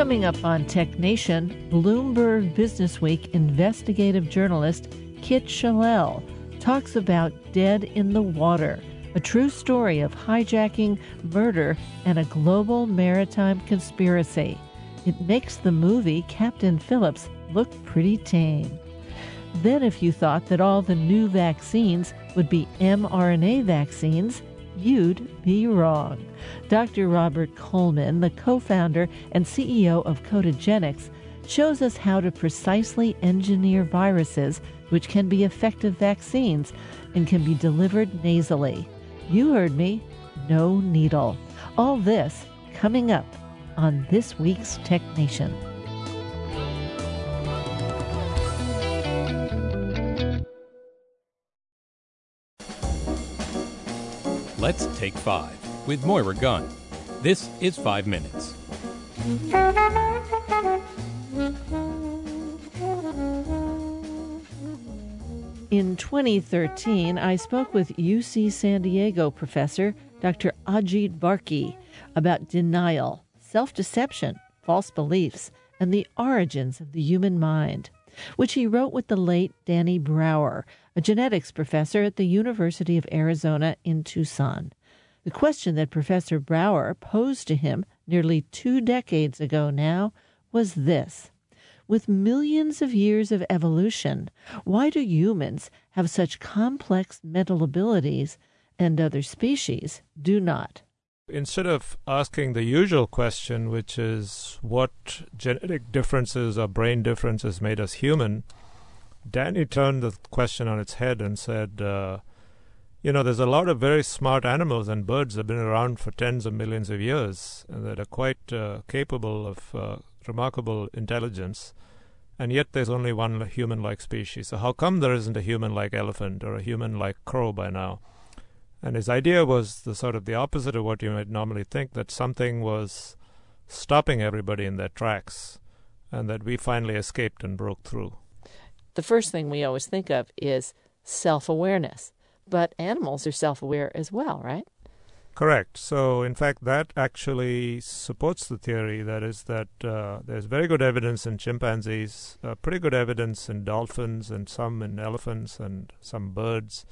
Coming up on Tech Nation, Bloomberg Businessweek investigative journalist Kit Chellel talks about Dead in the Water, a true story of hijacking, murder, and a global maritime conspiracy. It makes the movie Captain Phillips look pretty tame. Then, if you thought that all the new vaccines would be mRNA vaccines, you'd be wrong. Dr. Robert Coleman, the co founder and CEO of Codagenix, shows us how to precisely engineer viruses which can be effective vaccines and can be delivered nasally. You heard me, no needle. All this coming up on this week's Tech Nation. Take five with Moira Gunn. This is Five Minutes. In 2013, I spoke with UC San Diego professor Dr. Ajit Varki about denial, self deception, false beliefs, and the origins of the human mind, which he wrote with the late Danny Brower, a genetics professor at the University of Arizona in Tucson. The question that Professor Brower posed to him nearly two decades ago now was this With millions of years of evolution, why do humans have such complex mental abilities and other species do not? Instead of asking the usual question, which is what genetic differences or brain differences made us human, Danny turned the question on its head and said, uh, you know, there's a lot of very smart animals and birds that have been around for tens of millions of years and that are quite uh, capable of uh, remarkable intelligence, and yet there's only one human like species. So, how come there isn't a human like elephant or a human like crow by now? And his idea was the sort of the opposite of what you might normally think that something was stopping everybody in their tracks and that we finally escaped and broke through the first thing we always think of is self awareness. But animals are self aware as well, right? Correct. So, in fact, that actually supports the theory that is that uh, there's very good evidence in chimpanzees, uh, pretty good evidence in dolphins, and some in elephants, and some birds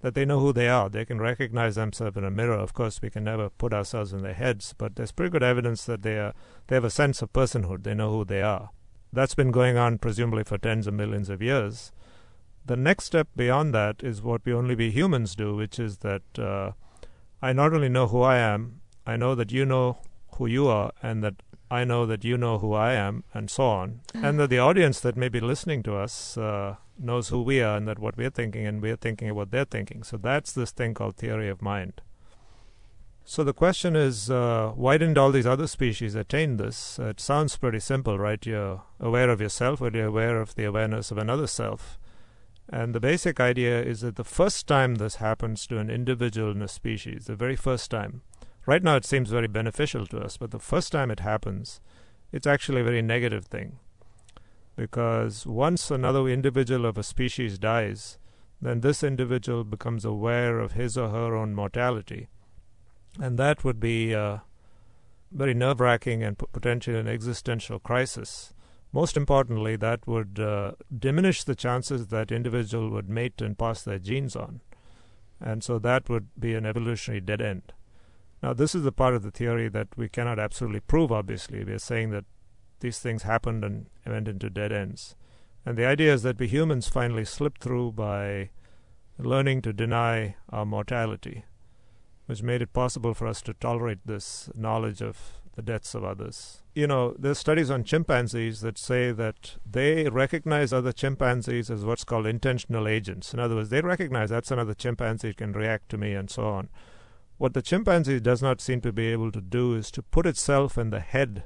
that they know who they are. They can recognize themselves in a mirror. Of course, we can never put ourselves in their heads, but there's pretty good evidence that they are they have a sense of personhood. They know who they are. That's been going on presumably for tens of millions of years. The next step beyond that is what we only we humans do, which is that uh, I not only know who I am, I know that you know who you are, and that I know that you know who I am, and so on. and that the audience that may be listening to us uh, knows who we are and that what we're thinking, and we're thinking what they're thinking. So that's this thing called theory of mind. So the question is, uh, why didn't all these other species attain this? Uh, it sounds pretty simple, right? You're aware of yourself, or you're aware of the awareness of another self. And the basic idea is that the first time this happens to an individual in a species, the very first time, right now it seems very beneficial to us, but the first time it happens, it's actually a very negative thing. Because once another individual of a species dies, then this individual becomes aware of his or her own mortality and that would be uh, very nerve wracking and potentially an existential crisis. Most importantly, that would uh, diminish the chances that individual would mate and pass their genes on. And so that would be an evolutionary dead end. Now, this is the part of the theory that we cannot absolutely prove, obviously. We are saying that these things happened and went into dead ends. And the idea is that we humans finally slipped through by learning to deny our mortality which made it possible for us to tolerate this knowledge of the deaths of others. You know, there's studies on chimpanzees that say that they recognize other chimpanzees as what's called intentional agents. In other words, they recognize that's another chimpanzee can react to me and so on. What the chimpanzee does not seem to be able to do is to put itself in the head,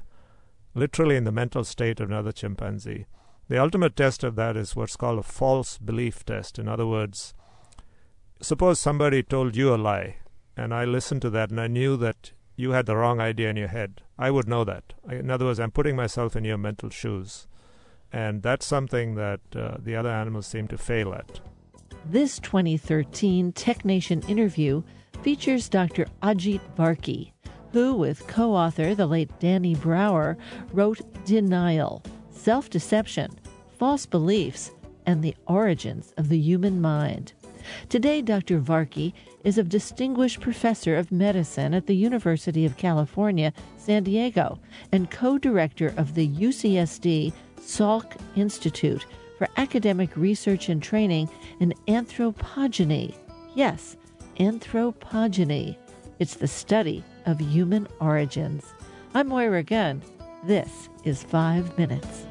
literally in the mental state of another chimpanzee. The ultimate test of that is what's called a false belief test. In other words, suppose somebody told you a lie and I listened to that and I knew that you had the wrong idea in your head. I would know that. In other words, I'm putting myself in your mental shoes. And that's something that uh, the other animals seem to fail at. This 2013 Tech Nation interview features Dr. Ajit Varki, who, with co author the late Danny Brower, wrote Denial Self Deception, False Beliefs, and the Origins of the Human Mind. Today, Dr. Varki is a distinguished professor of medicine at the University of California, San Diego, and co director of the UCSD Salk Institute for Academic Research and Training in Anthropogeny. Yes, anthropogeny. It's the study of human origins. I'm Moira Gunn. This is Five Minutes.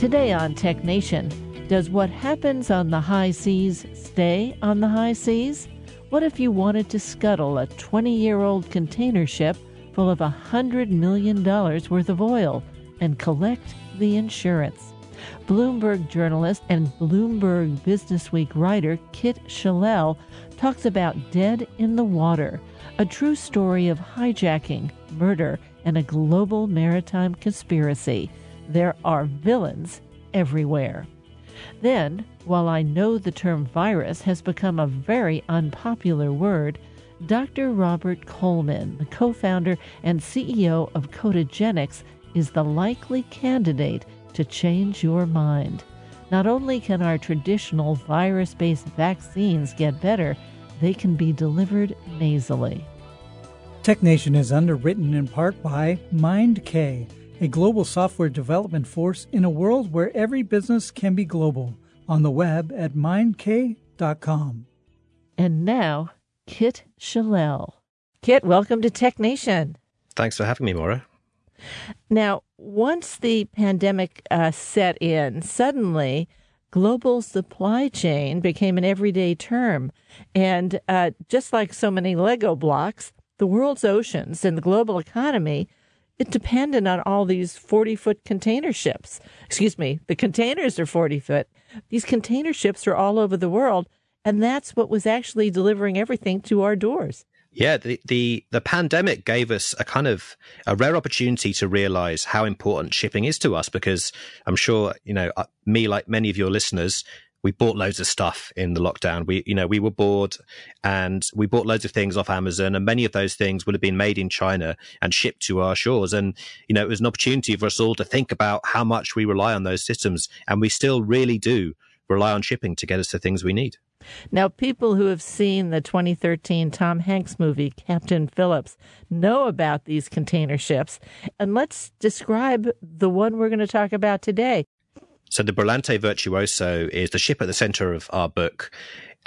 Today on Tech Nation, does what happens on the high seas stay on the high seas? What if you wanted to scuttle a 20 year old container ship full of a $100 million worth of oil and collect the insurance? Bloomberg journalist and Bloomberg Businessweek writer Kit Chellel talks about Dead in the Water, a true story of hijacking, murder, and a global maritime conspiracy. There are villains everywhere. Then, while I know the term virus has become a very unpopular word, Dr. Robert Coleman, the co founder and CEO of Codagenix, is the likely candidate to change your mind. Not only can our traditional virus based vaccines get better, they can be delivered nasally. TechNation is underwritten in part by MindK a global software development force in a world where every business can be global. On the web at mindk.com. And now, Kit Chellel. Kit, welcome to Tech Nation. Thanks for having me, Maura. Now, once the pandemic uh, set in, suddenly global supply chain became an everyday term. And uh, just like so many Lego blocks, the world's oceans and the global economy it depended on all these 40 foot container ships. Excuse me, the containers are 40 foot. These container ships are all over the world, and that's what was actually delivering everything to our doors. Yeah, the, the, the pandemic gave us a kind of a rare opportunity to realize how important shipping is to us because I'm sure, you know, uh, me, like many of your listeners, we bought loads of stuff in the lockdown. We, you know, we were bored and we bought loads of things off Amazon and many of those things would have been made in China and shipped to our shores. And, you know, it was an opportunity for us all to think about how much we rely on those systems. And we still really do rely on shipping to get us the things we need. Now, people who have seen the 2013 Tom Hanks movie, Captain Phillips, know about these container ships. And let's describe the one we're going to talk about today. So the Brillante Virtuoso is the ship at the center of our book,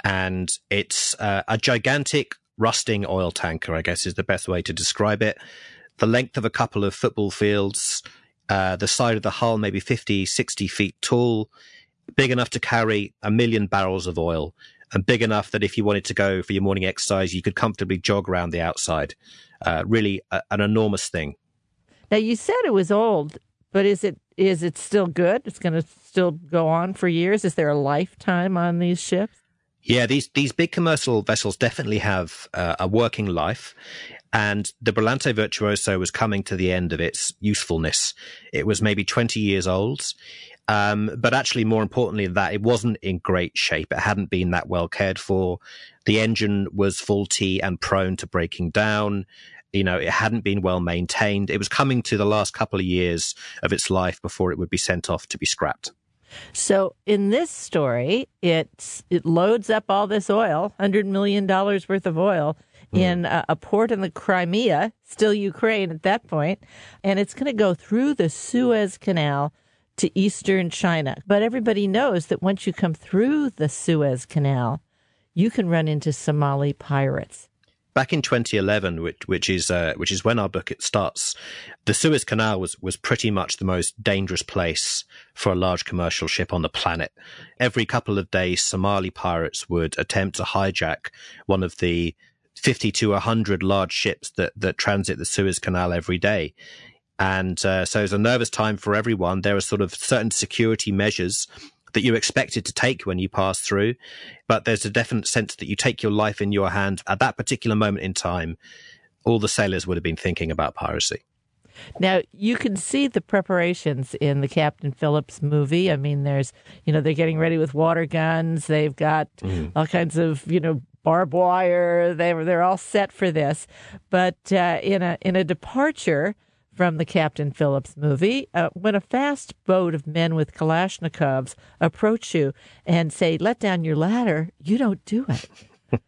and it's uh, a gigantic rusting oil tanker. I guess is the best way to describe it. The length of a couple of football fields, uh, the side of the hull maybe 50, 60 feet tall, big enough to carry a million barrels of oil, and big enough that if you wanted to go for your morning exercise, you could comfortably jog around the outside. Uh, really, a, an enormous thing. Now you said it was old. But is it is it still good? It's going to still go on for years. Is there a lifetime on these ships? Yeah, these these big commercial vessels definitely have uh, a working life, and the Brillante Virtuoso was coming to the end of its usefulness. It was maybe twenty years old, um, but actually, more importantly than that, it wasn't in great shape. It hadn't been that well cared for. The engine was faulty and prone to breaking down you know, it hadn't been well maintained. It was coming to the last couple of years of its life before it would be sent off to be scrapped. So in this story, it's it loads up all this oil, hundred million dollars worth of oil, mm. in a, a, port in the Crimea, still Ukraine at that point, and it's going to go through the Suez Canal to eastern China. But everybody knows that once you come through the Suez Canal, you can run into Somali pirates. Back in 2011, which, which is uh, which is when our book it starts, the Suez Canal was was pretty much the most dangerous place for a large commercial ship on the planet. Every couple of days, Somali pirates would attempt to hijack one of the 50 to 100 large ships that that transit the Suez Canal every day. And uh, so it's a nervous time for everyone. There are sort of certain security measures that you're expected to take when you pass through. But there's a definite sense that you take your life in your hand at that particular moment in time. All the sailors would have been thinking about piracy. Now you can see the preparations in the Captain Phillips movie. I mean, there's you know they're getting ready with water guns. They've got mm. all kinds of you know barbed wire. They they're all set for this. But uh, in a in a departure, from the Captain Phillips movie. Uh, when a fast boat of men with Kalashnikovs approach you and say, let down your ladder, you don't do it.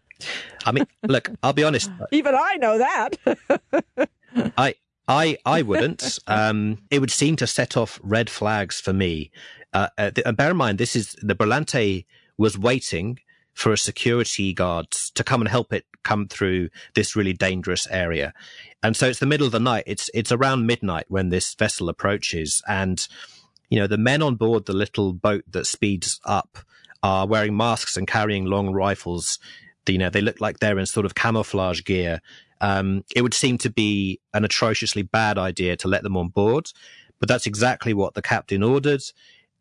I mean, look, I'll be honest. Even I know that. I, I, I wouldn't. Um, it would seem to set off red flags for me. Uh, uh, and bear in mind, this is the Brillante was waiting for a security guard to come and help it come through this really dangerous area. And so it's the middle of the night. It's it's around midnight when this vessel approaches, and you know the men on board the little boat that speeds up are wearing masks and carrying long rifles. You know they look like they're in sort of camouflage gear. Um, it would seem to be an atrociously bad idea to let them on board, but that's exactly what the captain ordered.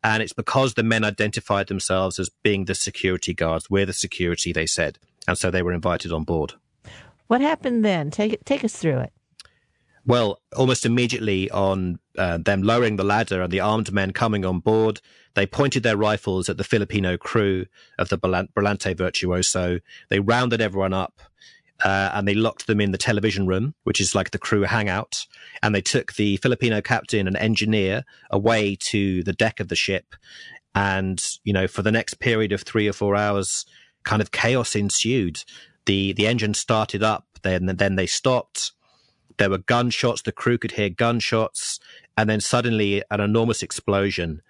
And it's because the men identified themselves as being the security guards. We're the security, they said. And so they were invited on board. What happened then? Take, take us through it. Well, almost immediately on uh, them lowering the ladder and the armed men coming on board, they pointed their rifles at the Filipino crew of the Brillante Virtuoso. They rounded everyone up uh, and they locked them in the television room, which is like the crew hangout. And they took the Filipino captain and engineer away to the deck of the ship. And, you know, for the next period of three or four hours, kind of chaos ensued. The, the engine started up, then, then they stopped. There were gunshots. The crew could hear gunshots. And then suddenly an enormous explosion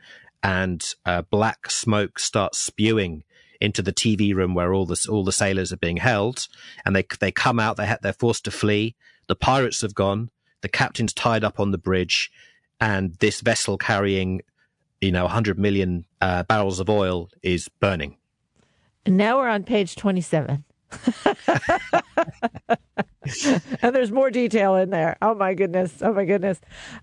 and uh, black smoke starts spewing into the TV room where all the all the sailors are being held, and they they come out. They ha- they're forced to flee. The pirates have gone. The captain's tied up on the bridge, and this vessel carrying, you know, 100 million uh, barrels of oil is burning. And now we're on page 27. and there's more detail in there. Oh my goodness! Oh my goodness!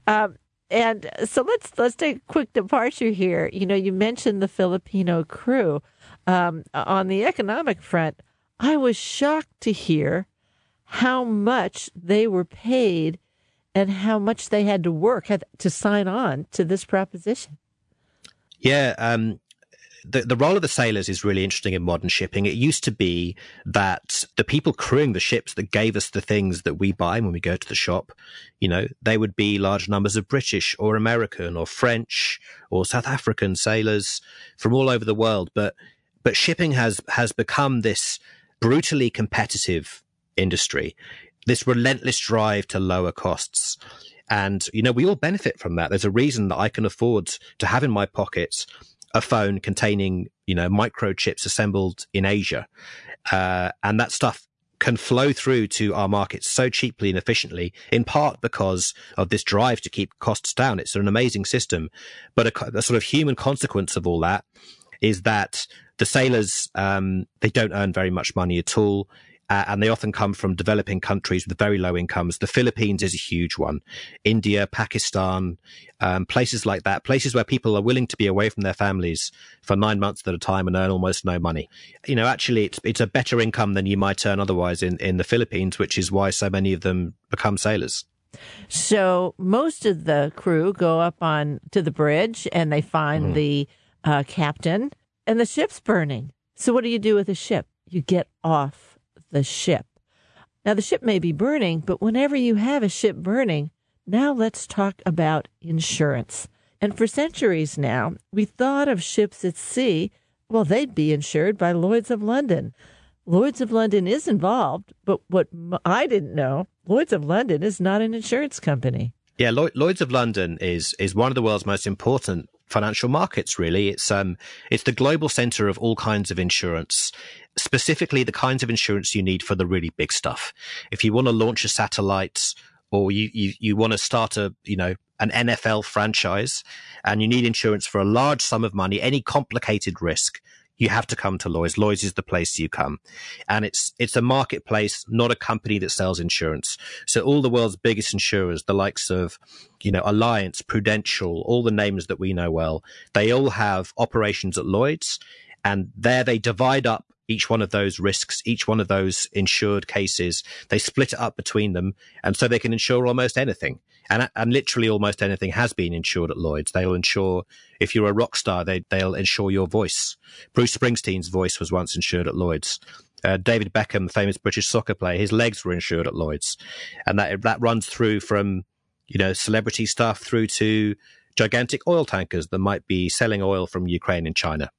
Um, and so let's let's take a quick departure here. You know, you mentioned the Filipino crew um, on the economic front, I was shocked to hear how much they were paid and how much they had to work to sign on to this proposition. Yeah, um, the, the role of the sailors is really interesting in modern shipping. It used to be that the people crewing the ships that gave us the things that we buy when we go to the shop, you know, they would be large numbers of British or American or French or South African sailors from all over the world. But but shipping has has become this brutally competitive industry, this relentless drive to lower costs. And, you know, we all benefit from that. There's a reason that I can afford to have in my pockets a phone containing, you know, microchips assembled in Asia. Uh, and that stuff can flow through to our markets so cheaply and efficiently, in part because of this drive to keep costs down. It's an amazing system. But a, a sort of human consequence of all that is that the sailors um, they don't earn very much money at all. Uh, and they often come from developing countries with very low incomes. The Philippines is a huge one. India, Pakistan, um, places like that, places where people are willing to be away from their families for nine months at a time and earn almost no money. You know, actually, it's it's a better income than you might earn otherwise in in the Philippines, which is why so many of them become sailors. So most of the crew go up on to the bridge and they find mm. the uh, captain and the ship's burning. So what do you do with a ship? You get off the ship. Now the ship may be burning, but whenever you have a ship burning, now let's talk about insurance. And for centuries now, we thought of ships at sea, well, they'd be insured by Lloyd's of London. Lloyd's of London is involved, but what I didn't know, Lloyd's of London is not an insurance company. Yeah, Lloyd's of London is is one of the world's most important financial markets. Really, it's um, it's the global center of all kinds of insurance. Specifically, the kinds of insurance you need for the really big stuff. If you want to launch a satellite, or you you, you want to start a you know an NFL franchise, and you need insurance for a large sum of money, any complicated risk, you have to come to Lloyd's. Lloyd's is the place you come. And it's, it's a marketplace, not a company that sells insurance. So all the world's biggest insurers, the likes of, you know, Allianz, Prudential, all the names that we know well, they all have operations at Lloyd's and there they divide up each one of those risks, each one of those insured cases. They split it up between them. And so they can insure almost anything and and literally almost anything has been insured at Lloyd's. They'll insure if you're a rock star, they they'll insure your voice. Bruce Springsteen's voice was once insured at Lloyd's. Uh, David Beckham, famous British soccer player, his legs were insured at Lloyd's, and that that runs through from you know celebrity stuff through to gigantic oil tankers that might be selling oil from Ukraine and China.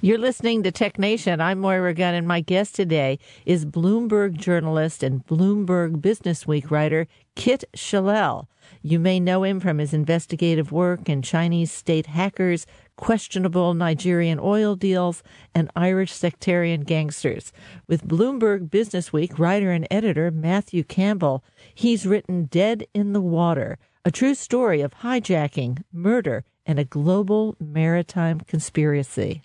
You're listening to Tech Nation. I'm Moira Gunn, and my guest today is Bloomberg journalist and Bloomberg Business Week writer Kit Chellel. You may know him from his investigative work in Chinese state hackers, questionable Nigerian oil deals, and Irish sectarian gangsters. With Bloomberg Business Week writer and editor Matthew Campbell, he's written Dead in the Water, a true story of hijacking, murder, and a global maritime conspiracy.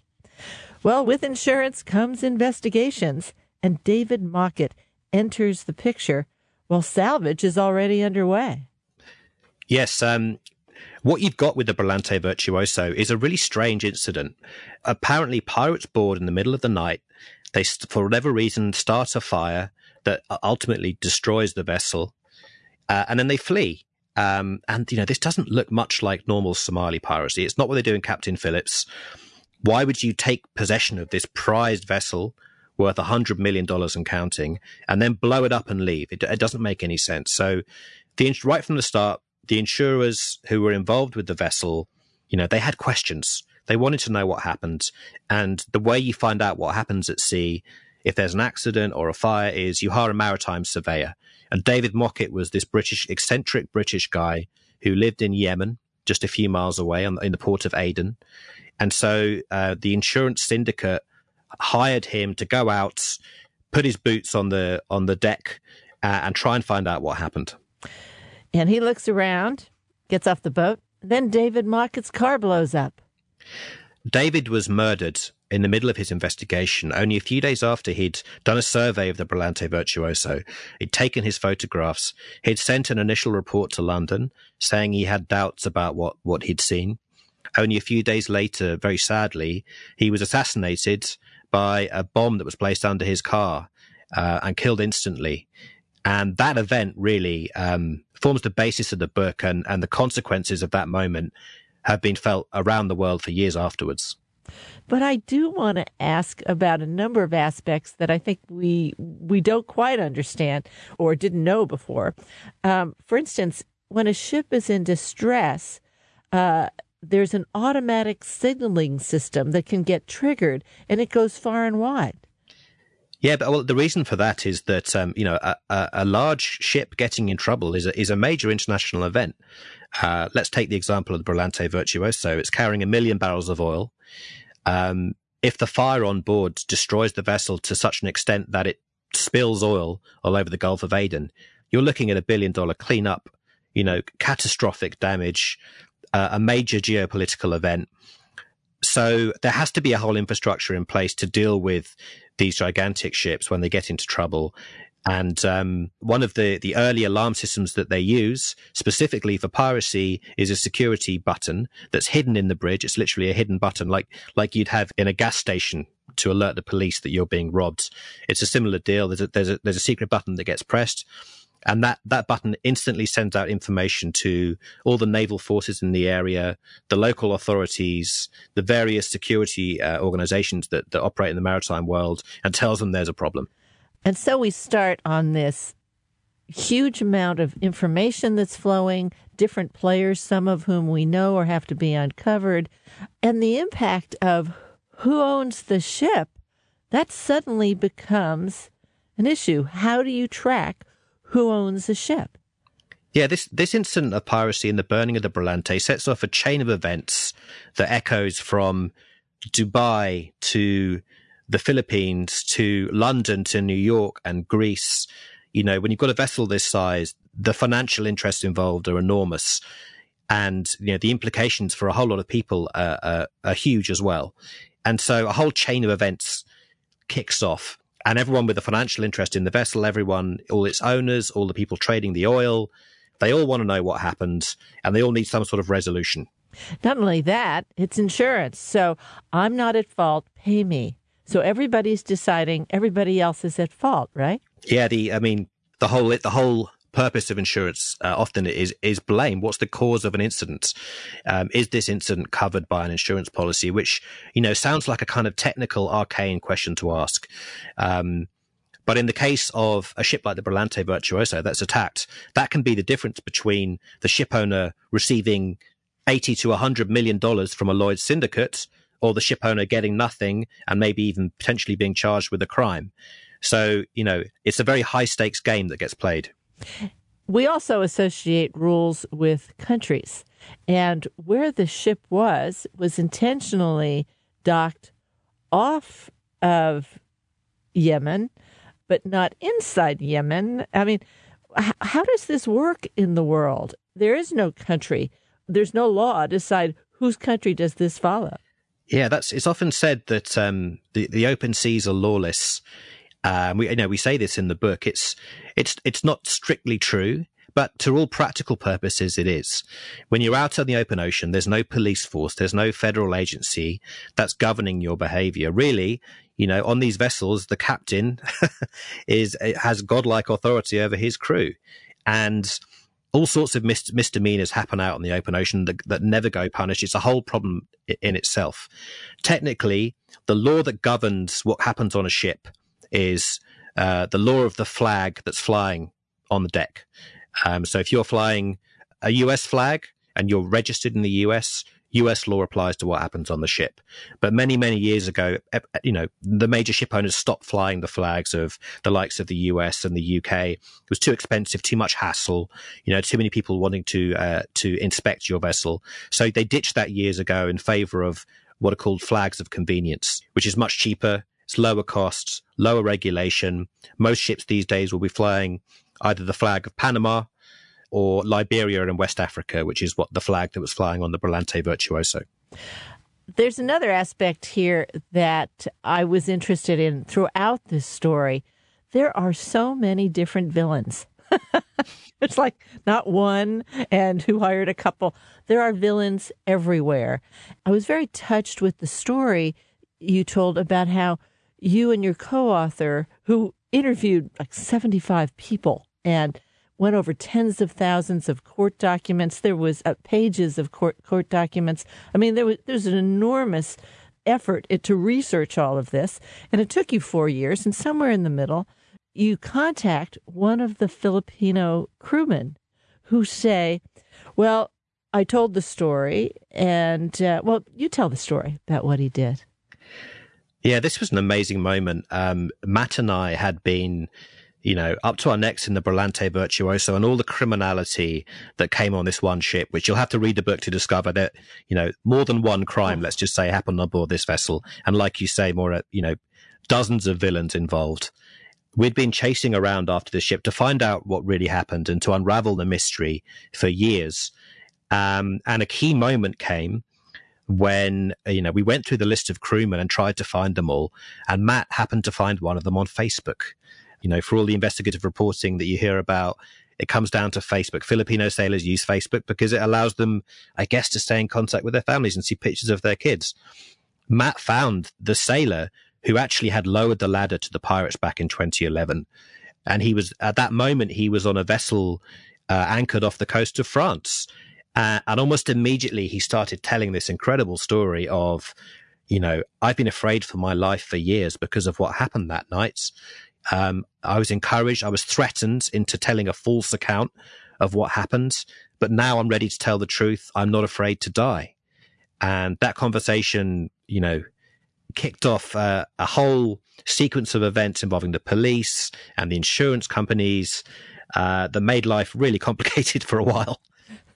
Well, with insurance comes investigations, and David Mockett enters the picture while salvage is already underway. Yes, um, what you've got with the Brillante Virtuoso is a really strange incident. Apparently, pirates board in the middle of the night. They, for whatever reason, start a fire that ultimately destroys the vessel, uh, and then they flee. Um, and you know, this doesn't look much like normal Somali piracy. It's not what they do in Captain Phillips. Why would you take possession of this prized vessel worth a hundred million dollars and counting, and then blow it up and leave? It, it doesn't make any sense. So, the right from the start, the insurers who were involved with the vessel, you know, they had questions. They wanted to know what happened. And the way you find out what happens at sea, if there's an accident or a fire, is you hire a maritime surveyor. And David Mockett was this British, eccentric British guy who lived in Yemen, just a few miles away on, in the port of Aden. And so uh, the insurance syndicate hired him to go out, put his boots on the on the deck, uh, and try and find out what happened. And he looks around, gets off the boat. Then David Mockett's car blows up. David was murdered in the middle of his investigation, only a few days after he'd done a survey of the Brillante Virtuoso. He'd taken his photographs. He'd sent an initial report to London saying he had doubts about what, what he'd seen. Only a few days later, very sadly, he was assassinated by a bomb that was placed under his car uh, and killed instantly. And that event really um, forms the basis of the book, and, and the consequences of that moment have been felt around the world for years afterwards. But I do want to ask about a number of aspects that I think we we don't quite understand or didn't know before. Um, for instance, when a ship is in distress, uh, there's an automatic signaling system that can get triggered, and it goes far and wide. Yeah, but well, the reason for that is that um, you know a, a, large ship getting in trouble is a, is a major international event. Uh, let's take the example of the Brillante Virtuoso. It's carrying a million barrels of oil. Um, if the fire on board destroys the vessel to such an extent that it spills oil all over the Gulf of Aden, you're looking at a billion dollar cleanup. You know, catastrophic damage, uh, a major geopolitical event. So there has to be a whole infrastructure in place to deal with these gigantic ships when they get into trouble. And um, one of the, the early alarm systems that they use specifically for piracy is a security button that's hidden in the bridge. It's literally a hidden button, like like you'd have in a gas station to alert the police that you're being robbed. It's a similar deal. There's a, there's a, there's a secret button that gets pressed and that, that button instantly sends out information to all the naval forces in the area, the local authorities, the various security uh, organizations that, that operate in the maritime world, and tells them there's a problem. And so we start on this huge amount of information that's flowing, different players, some of whom we know or have to be uncovered, and the impact of who owns the ship, that suddenly becomes an issue. How do you track who owns the ship. Yeah, this, this incident of piracy and the burning of the Brillante sets off a chain of events that echoes from Dubai to the Philippines to London to New York and Greece. You know, when you've got a vessel this size, the financial interests involved are enormous. And, you know, the implications for a whole lot of people are, are, are huge as well. And so a whole chain of events kicks off and everyone with a financial interest in the vessel, everyone, all its owners, all the people trading the oil, they all want to know what happened and they all need some sort of resolution. Not only that, it's insurance. So I'm not at fault, pay me. So everybody's deciding everybody else is at fault, right? Yeah, the I mean the whole the whole purpose of insurance uh, often is is blame. What's the cause of an incident? Um, is this incident covered by an insurance policy? Which you know sounds like a kind of technical, arcane question to ask. Um, but in the case of a ship like the Brillante Virtuoso that's attacked, that can be the difference between the ship owner receiving 80 to 100 million dollars from a Lloyd's syndicate or the ship owner getting nothing and maybe even potentially being charged with a crime. So, you know, it's a very high stakes game that gets played. We also associate rules with countries. And where the ship was, was intentionally docked off of Yemen, but not inside Yemen. I mean, how does this work in the world? There is no country there's no law to decide whose country does this follow. Yeah, that's it's often said that um, the the open seas are lawless. Um, we you know we say this in the book. It's it's it's not strictly true, but to all practical purposes, it is. When you're out on the open ocean, there's no police force, there's no federal agency that's governing your behavior. Really, you know, on these vessels, the captain is has godlike authority over his crew, and all sorts of mis- misdemeanors happen out in the open ocean that, that never go punished. It's a whole problem in itself. Technically, the law that governs what happens on a ship is uh, the law of the flag that's flying on the deck. Um, so if you're flying a US flag and you're registered in the US, US law applies to what happens on the ship. But many, many years ago, you know, the major ship owners stopped flying the flags of the likes of the US and the UK. It was too expensive, too much hassle, you know, too many people wanting to, uh, to inspect your vessel. So they ditched that years ago in favor of what are called flags of convenience, which is much cheaper. It's lower costs, lower regulation. Most ships these days will be flying either the flag of Panama, or Liberia and West Africa, which is what the flag that was flying on the Brillante Virtuoso. There's another aspect here that I was interested in throughout this story. There are so many different villains. it's like not one and who hired a couple. There are villains everywhere. I was very touched with the story you told about how you and your co author, who interviewed like 75 people and went over tens of thousands of court documents. There was uh, pages of court court documents. I mean, there was there's an enormous effort to research all of this, and it took you four years. And somewhere in the middle, you contact one of the Filipino crewmen who say, "Well, I told the story, and uh, well, you tell the story about what he did." Yeah, this was an amazing moment. Um, Matt and I had been you know, up to our necks in the Brillante Virtuoso and all the criminality that came on this one ship, which you'll have to read the book to discover that, you know, more than one crime, let's just say, happened on board this vessel. And like you say, more, uh, you know, dozens of villains involved. We'd been chasing around after the ship to find out what really happened and to unravel the mystery for years. Um, and a key moment came when you know we went through the list of crewmen and tried to find them all and matt happened to find one of them on facebook you know, for all the investigative reporting that you hear about, it comes down to Facebook. Filipino sailors use Facebook because it allows them, I guess, to stay in contact with their families and see pictures of their kids. Matt found the sailor who actually had lowered the ladder to the pirates back in 2011. And he was, at that moment, he was on a vessel uh, anchored off the coast of France. Uh, and almost immediately, he started telling this incredible story of, you know, I've been afraid for my life for years because of what happened that night. Um, I was encouraged. I was threatened into telling a false account of what happened. But now I'm ready to tell the truth. I'm not afraid to die. And that conversation, you know, kicked off uh, a whole sequence of events involving the police and the insurance companies uh, that made life really complicated for a while.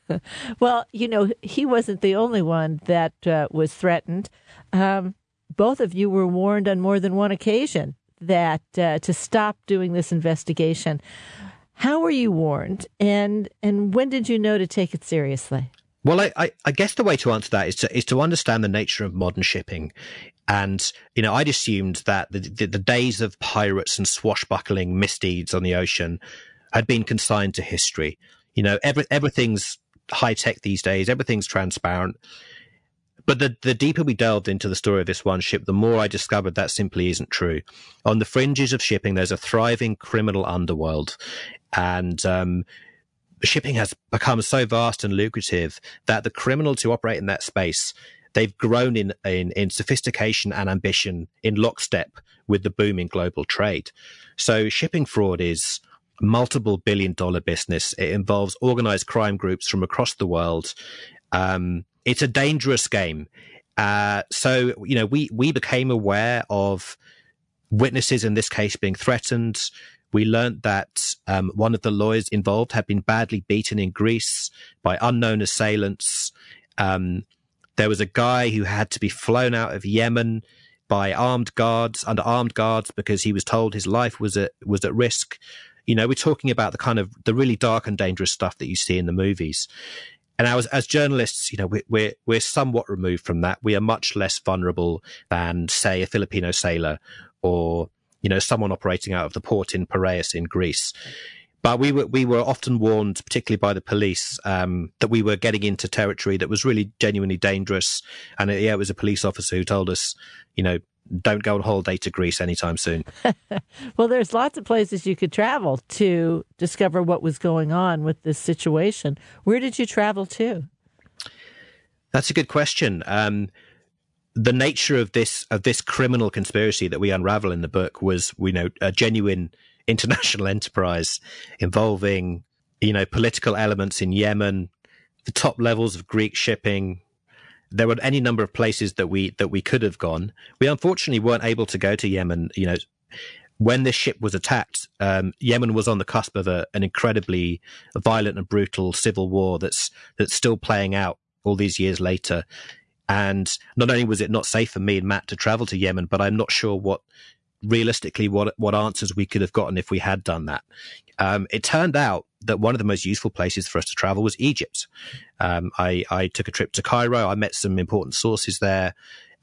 well, you know, he wasn't the only one that uh, was threatened. Um, both of you were warned on more than one occasion that uh, to stop doing this investigation. How were you warned, and and when did you know to take it seriously? Well, I, I, I, guess the way to answer that is to is to understand the nature of modern shipping. And, you know, I'd assumed that the, the, the days of pirates and swashbuckling misdeeds on the ocean had been consigned to history. You know, every, everything's high tech these days, everything's transparent. But the, the deeper we delved into the story of this one ship, the more I discovered that simply isn't true. On the fringes of shipping, there's a thriving criminal underworld. And, um, shipping has become so vast and lucrative that the criminals who operate in that space they've grown in, in, in sophistication and ambition in lockstep with the booming global trade. So shipping fraud is multiple billion dollar business. It involves organized crime groups from across the world. Um, it's a dangerous game. Uh, so, you know, we, we became aware of witnesses in this case being threatened. We learned that um, one of the lawyers involved had been badly beaten in Greece by unknown assailants. Um, there was a guy who had to be flown out of Yemen by armed guards under armed guards because he was told his life was at was at risk. You know, we're talking about the kind of the really dark and dangerous stuff that you see in the movies. And as, as journalists, you know, we're, we're, we're somewhat removed from that. We are much less vulnerable than, say, a Filipino sailor or, you know, someone operating out of the port in Piraeus in Greece. But we were we were often warned, particularly by the police, um, that we were getting into territory that was really genuinely dangerous. And it, yeah, it was a police officer who told us, you know, don't go on holiday to Greece anytime soon. well, there's lots of places you could travel to discover what was going on with this situation. Where did you travel to? That's a good question. Um, the nature of this of this criminal conspiracy that we unravel in the book was, we know, a genuine international enterprise involving, you know, political elements in Yemen, the top levels of Greek shipping. There were any number of places that we that we could have gone. We unfortunately weren't able to go to Yemen. You know, when this ship was attacked, um, Yemen was on the cusp of a, an incredibly violent and brutal civil war that's that's still playing out all these years later. And not only was it not safe for me and Matt to travel to Yemen, but I'm not sure what realistically what what answers we could have gotten if we had done that. Um, it turned out that one of the most useful places for us to travel was Egypt. Um, I, I, took a trip to Cairo. I met some important sources there.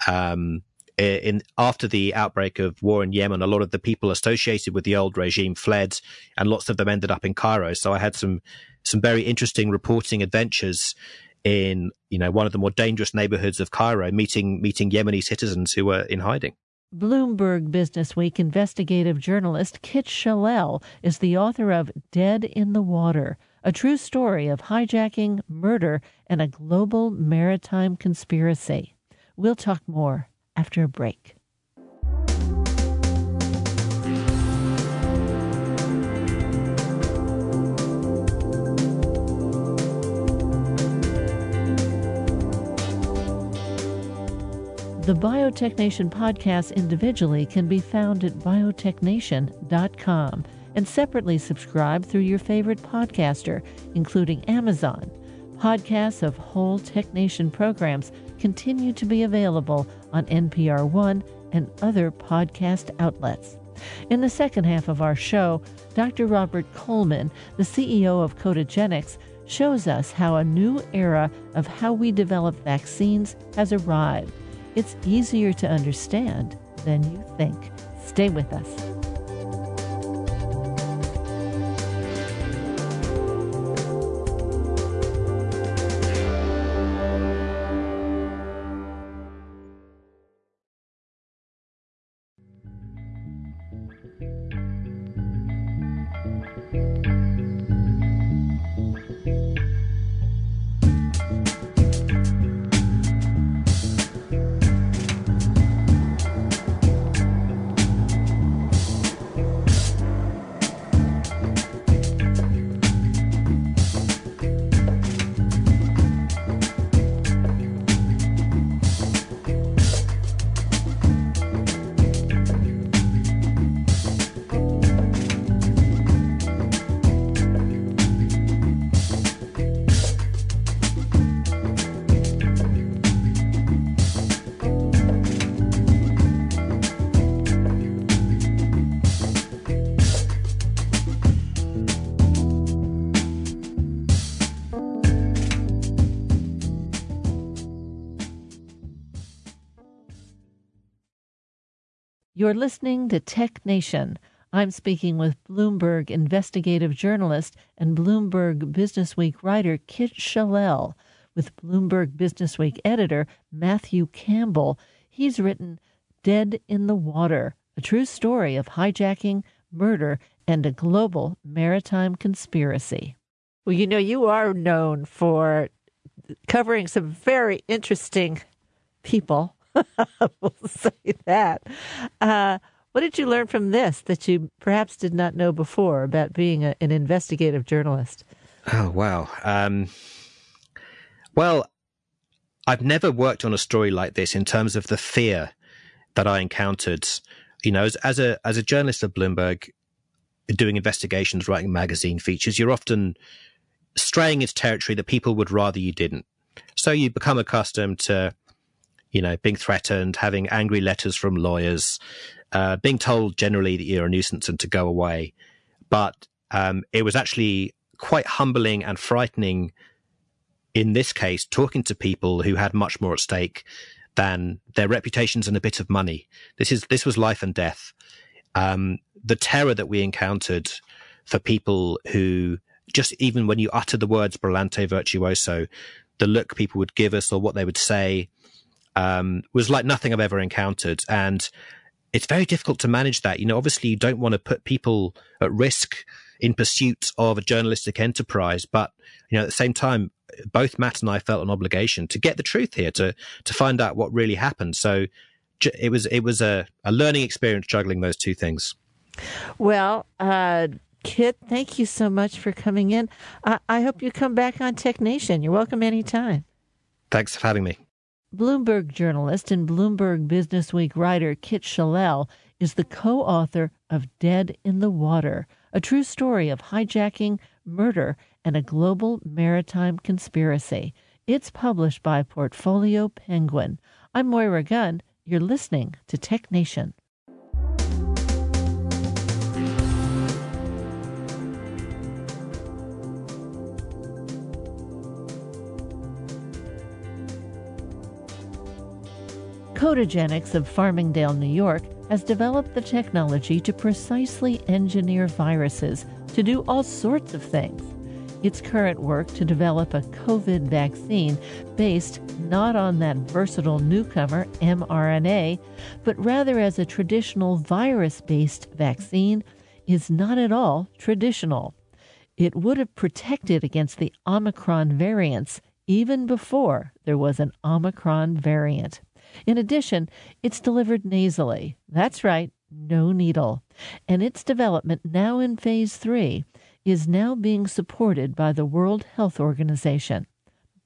Um, in after the outbreak of war in Yemen, a lot of the people associated with the old regime fled, and lots of them ended up in Cairo. So I had some some very interesting reporting adventures in you know one of the more dangerous neighborhoods of Cairo, meeting meeting Yemeni citizens who were in hiding. Bloomberg Businessweek investigative journalist Kit Chellel is the author of Dead in the Water, a true story of hijacking, murder, and a global maritime conspiracy. We'll talk more after a break. The Biotechnation podcast individually can be found at biotechnation.com and separately subscribe through your favorite podcaster, including Amazon. Podcasts of whole Technation programs continue to be available on NPR One and other podcast outlets. In the second half of our show, Dr. Robert Coleman, the CEO of Codagenix, shows us how a new era of how we develop vaccines has arrived it's easier to understand than you think. Stay with us. You're listening to Tech Nation. I'm speaking with Bloomberg investigative journalist and Bloomberg Businessweek writer Kit Chellel with Bloomberg Businessweek editor Matthew Campbell. He's written Dead in the Water, a true story of hijacking, murder, and a global maritime conspiracy. Well, you know, you are known for covering some very interesting people. we'll say that. Uh, what did you learn from this that you perhaps did not know before about being a, an investigative journalist? Oh, wow. Um, well, I've never worked on a story like this in terms of the fear that I encountered. You know, as, as a as a journalist at Bloomberg, doing investigations, writing magazine features, you're often straying into territory that people would rather you didn't. So you become accustomed to, you know, being threatened, having angry letters from lawyers, uh, being told generally that you're a nuisance and to go away. But um, it was actually quite humbling and frightening in this case, talking to people who had much more at stake than their reputations and a bit of money. This is this was life and death. Um, the terror that we encountered for people who just even when you utter the words "brillante virtuoso," the look people would give us or what they would say um, was like nothing I've ever encountered, and it's very difficult to manage that. You know, obviously, you don't want to put people at risk in pursuit of a journalistic enterprise, but you know, at the same time, both Matt and I felt an obligation to get the truth here, to to find out what really happened. So it was it was a, a learning experience juggling those two things. Well, uh, Kit, thank you so much for coming in. I, I hope you come back on Tech Nation. You're welcome anytime. Thanks for having me. Bloomberg journalist and Bloomberg Businessweek writer Kit Chellel is the co author of Dead in the Water, a true story of hijacking, murder, and a global maritime conspiracy. It's published by Portfolio Penguin. I'm Moira Gunn. You're listening to Tech Nation. Codagenics of Farmingdale, New York, has developed the technology to precisely engineer viruses to do all sorts of things its current work to develop a COVID vaccine based not on that versatile newcomer mRNA, but rather as a traditional virus based vaccine is not at all traditional. It would have protected against the Omicron variants even before there was an Omicron variant. In addition, it's delivered nasally. That's right, no needle. And its development, now in phase three, is now being supported by the World Health Organization.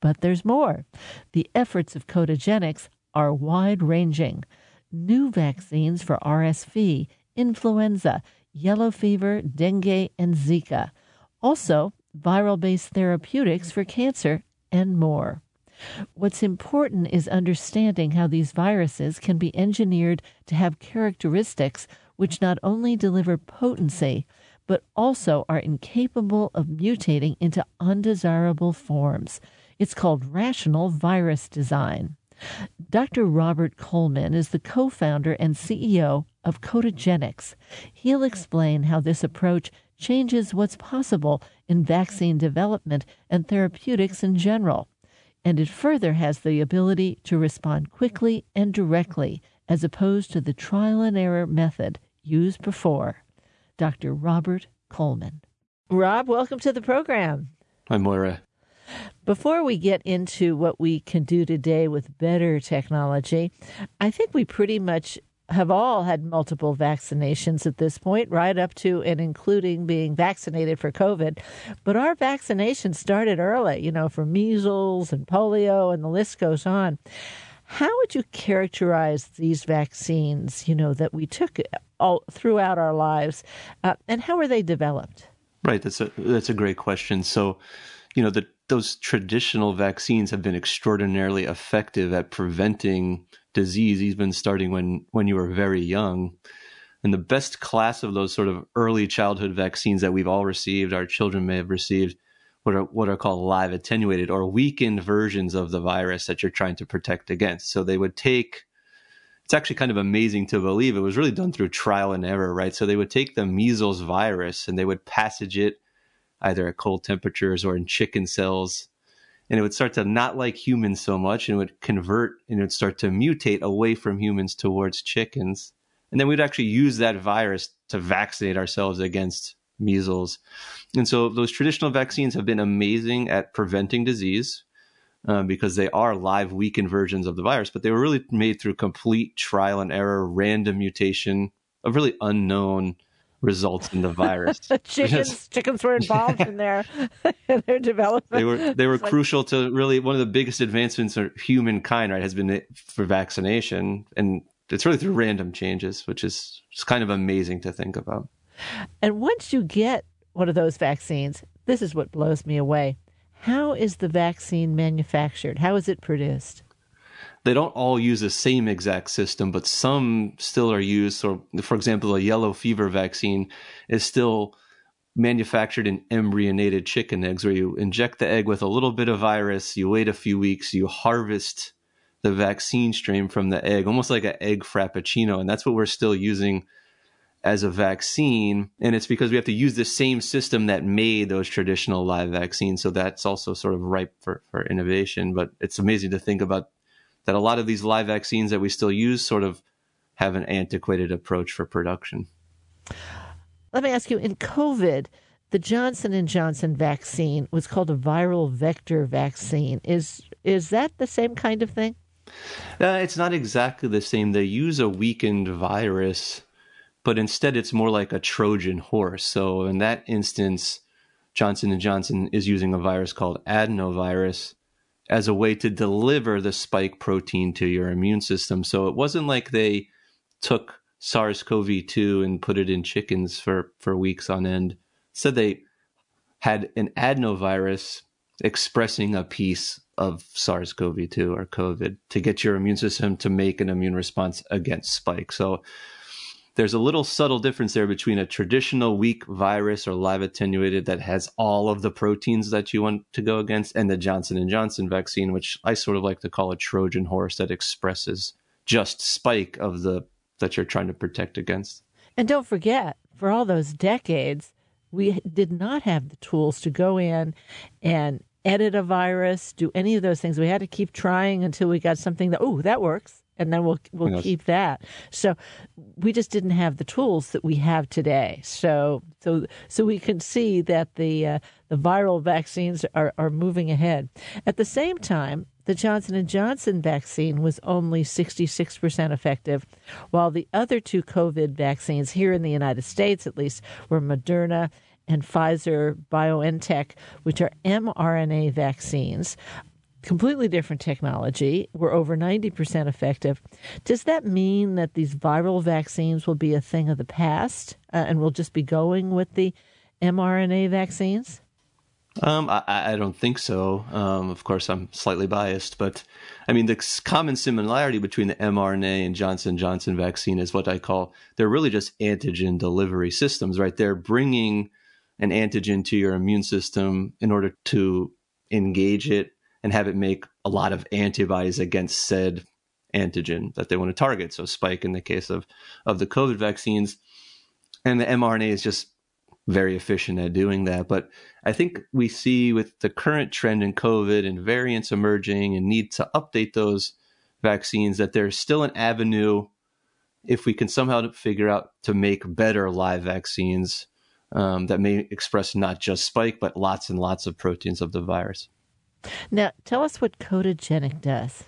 But there's more. The efforts of Codagenics are wide ranging. New vaccines for RSV, influenza, yellow fever, dengue, and Zika. Also, viral based therapeutics for cancer and more. What's important is understanding how these viruses can be engineered to have characteristics which not only deliver potency, but also are incapable of mutating into undesirable forms. It's called rational virus design. Dr. Robert Coleman is the co founder and CEO of Codagenics. He'll explain how this approach changes what's possible in vaccine development and therapeutics in general. And it further has the ability to respond quickly and directly, as opposed to the trial and error method used before. Dr. Robert Coleman. Rob, welcome to the program. Hi, Moira. Before we get into what we can do today with better technology, I think we pretty much have all had multiple vaccinations at this point, right up to and including being vaccinated for COVID. But our vaccination started early, you know, for measles and polio, and the list goes on. How would you characterize these vaccines, you know, that we took all throughout our lives, uh, and how were they developed? Right, that's a that's a great question. So, you know, the, those traditional vaccines have been extraordinarily effective at preventing disease, even starting when when you were very young. And the best class of those sort of early childhood vaccines that we've all received, our children may have received, what are what are called live attenuated or weakened versions of the virus that you're trying to protect against. So they would take it's actually kind of amazing to believe it was really done through trial and error, right? So they would take the measles virus and they would passage it either at cold temperatures or in chicken cells. And it would start to not like humans so much and it would convert and it would start to mutate away from humans towards chickens. And then we'd actually use that virus to vaccinate ourselves against measles. And so those traditional vaccines have been amazing at preventing disease uh, because they are live weakened versions of the virus, but they were really made through complete trial and error, random mutation of really unknown results in the virus. chickens, chickens were involved in their in their development. They were they were like, crucial to really one of the biggest advancements of humankind. Right, has been for vaccination, and it's really through random changes, which is just kind of amazing to think about. And once you get one of those vaccines, this is what blows me away. How is the vaccine manufactured? How is it produced? They don't all use the same exact system, but some still are used. So, for example, a yellow fever vaccine is still manufactured in embryonated chicken eggs, where you inject the egg with a little bit of virus, you wait a few weeks, you harvest the vaccine strain from the egg, almost like an egg frappuccino. And that's what we're still using as a vaccine. And it's because we have to use the same system that made those traditional live vaccines. So that's also sort of ripe for, for innovation. But it's amazing to think about that a lot of these live vaccines that we still use sort of have an antiquated approach for production. Let me ask you in COVID, the Johnson and Johnson vaccine was called a viral vector vaccine. Is is that the same kind of thing? Uh, it's not exactly the same. They use a weakened virus but instead it's more like a Trojan horse. So in that instance, Johnson and Johnson is using a virus called adenovirus as a way to deliver the spike protein to your immune system. So it wasn't like they took SARS-CoV-2 and put it in chickens for for weeks on end. Said they had an adenovirus expressing a piece of SARS-CoV-2 or COVID to get your immune system to make an immune response against spike. So there's a little subtle difference there between a traditional weak virus or live attenuated that has all of the proteins that you want to go against and the Johnson and Johnson vaccine which I sort of like to call a Trojan horse that expresses just spike of the that you're trying to protect against. And don't forget, for all those decades, we did not have the tools to go in and edit a virus, do any of those things. We had to keep trying until we got something that, oh, that works and then we'll we'll keep that. So we just didn't have the tools that we have today. So so so we can see that the uh, the viral vaccines are are moving ahead. At the same time, the Johnson and Johnson vaccine was only 66% effective, while the other two COVID vaccines here in the United States at least were Moderna and Pfizer BioNTech, which are mRNA vaccines completely different technology. We're over 90% effective. Does that mean that these viral vaccines will be a thing of the past uh, and we'll just be going with the mRNA vaccines? Um, I, I, don't think so. Um, of course, I'm slightly biased, but I mean the common similarity between the mRNA and Johnson Johnson vaccine is what I call they're really just antigen delivery systems, right? They're bringing an antigen to your immune system in order to engage it and have it make a lot of antibodies against said antigen that they want to target. So spike in the case of of the COVID vaccines, and the mRNA is just very efficient at doing that. But I think we see with the current trend in COVID and variants emerging and need to update those vaccines that there's still an avenue if we can somehow figure out to make better live vaccines um, that may express not just spike but lots and lots of proteins of the virus. Now, tell us what Codagenic does.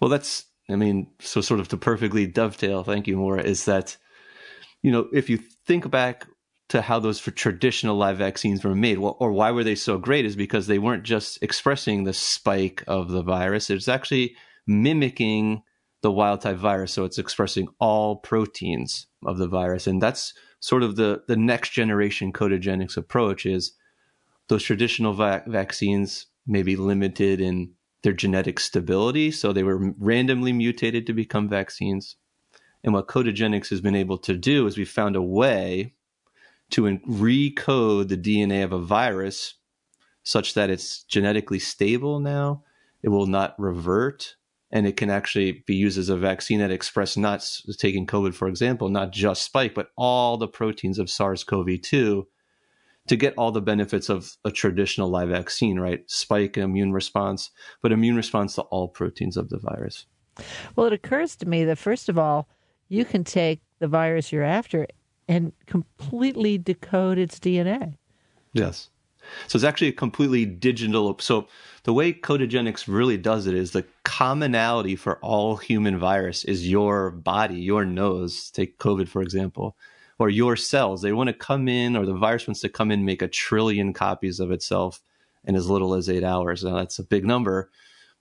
Well, that's, I mean, so sort of to perfectly dovetail, thank you, Maura, is that, you know, if you think back to how those traditional live vaccines were made, well, or why were they so great, is because they weren't just expressing the spike of the virus, it's actually mimicking the wild type virus. So it's expressing all proteins of the virus. And that's sort of the, the next generation codagenics approach is those traditional va- vaccines maybe limited in their genetic stability. So they were randomly mutated to become vaccines. And what Codagenics has been able to do is we found a way to recode the DNA of a virus such that it's genetically stable now. It will not revert and it can actually be used as a vaccine that express not taking COVID, for example, not just spike, but all the proteins of SARS-CoV-2 to get all the benefits of a traditional live vaccine, right? Spike immune response, but immune response to all proteins of the virus. Well, it occurs to me that first of all, you can take the virus you're after and completely decode its DNA. Yes. So it's actually a completely digital. So the way Codagenics really does it is the commonality for all human virus is your body, your nose. Take COVID, for example, or your cells. They want to come in, or the virus wants to come in, make a trillion copies of itself in as little as eight hours. Now that's a big number,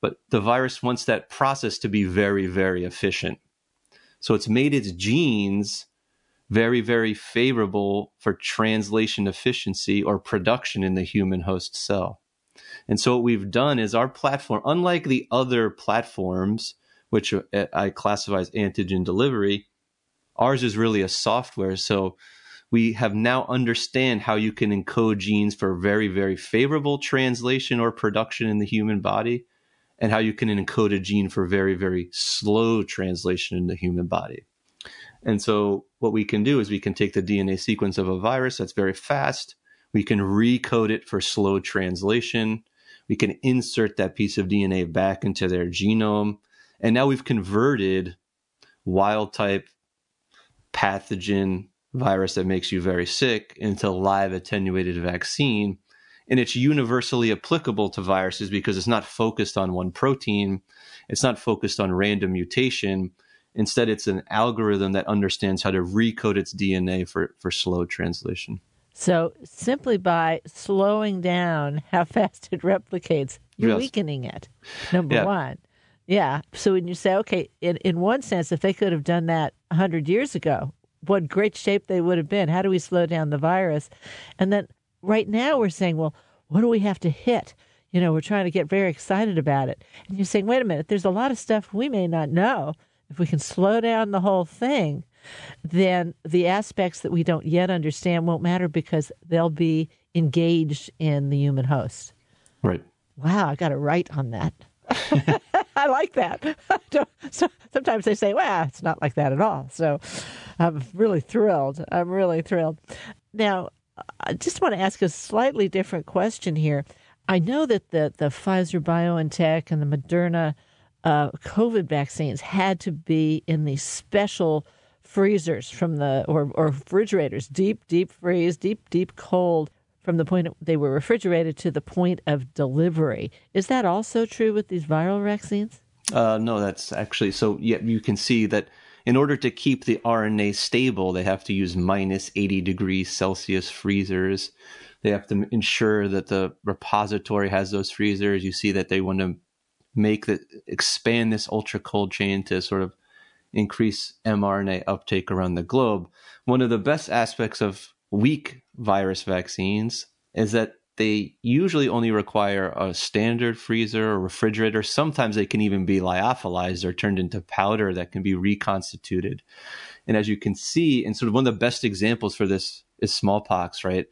but the virus wants that process to be very, very efficient. So it's made its genes very, very favorable for translation efficiency or production in the human host cell. And so what we've done is our platform, unlike the other platforms, which uh, I classify as antigen delivery, ours is really a software. So we have now understand how you can encode genes for very, very favorable translation or production in the human body, and how you can encode a gene for very, very slow translation in the human body. And so what we can do is we can take the DNA sequence of a virus that's very fast. We can recode it for slow translation. We can insert that piece of DNA back into their genome. And now we've converted wild type pathogen virus that makes you very sick into live attenuated vaccine. And it's universally applicable to viruses because it's not focused on one protein. It's not focused on random mutation. Instead, it's an algorithm that understands how to recode its DNA for, for slow translation. So, simply by slowing down how fast it replicates, you're Yes. weakening it. Number Yeah. one. Yeah. So, when you say, okay, in, in one sense, if they could have done that 100 years ago, what great shape they would have been. How do we slow down the virus? And then right now we're saying, well, what do we have to hit? You know, we're trying to get very excited about it. And you're saying, wait a minute, there's a lot of stuff we may not know. If we can slow down the whole thing, then the aspects that we don't yet understand won't matter because they'll be engaged in the human host. Right. Wow, I got it right on that. I like that. so, sometimes they say, well, it's not like that at all. So I'm really thrilled. I'm really thrilled. Now, I just want to ask a slightly different question here. I know that the, the Pfizer BioNTech and the Moderna uh, COVID vaccines had to be in these special freezers from the or, or refrigerators, deep, deep freeze, deep, deep cold from the point they were refrigerated to the point of delivery. Is that also true with these viral vaccines? Uh, no, that's actually so. Yeah, you can see that in order to keep the RNA stable, they have to use minus 80 degrees Celsius freezers. They have to ensure that the repository has those freezers. You see that they want to make the expand this ultra cold chain to sort of increase mRNA uptake around the globe. One of the best aspects of weak virus vaccines is that they usually only require a standard freezer or refrigerator. Sometimes they can even be lyophilized or turned into powder that can be reconstituted. And as you can see, and sort of one of the best examples for this is smallpox, right?